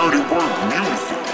Dirty Work Music.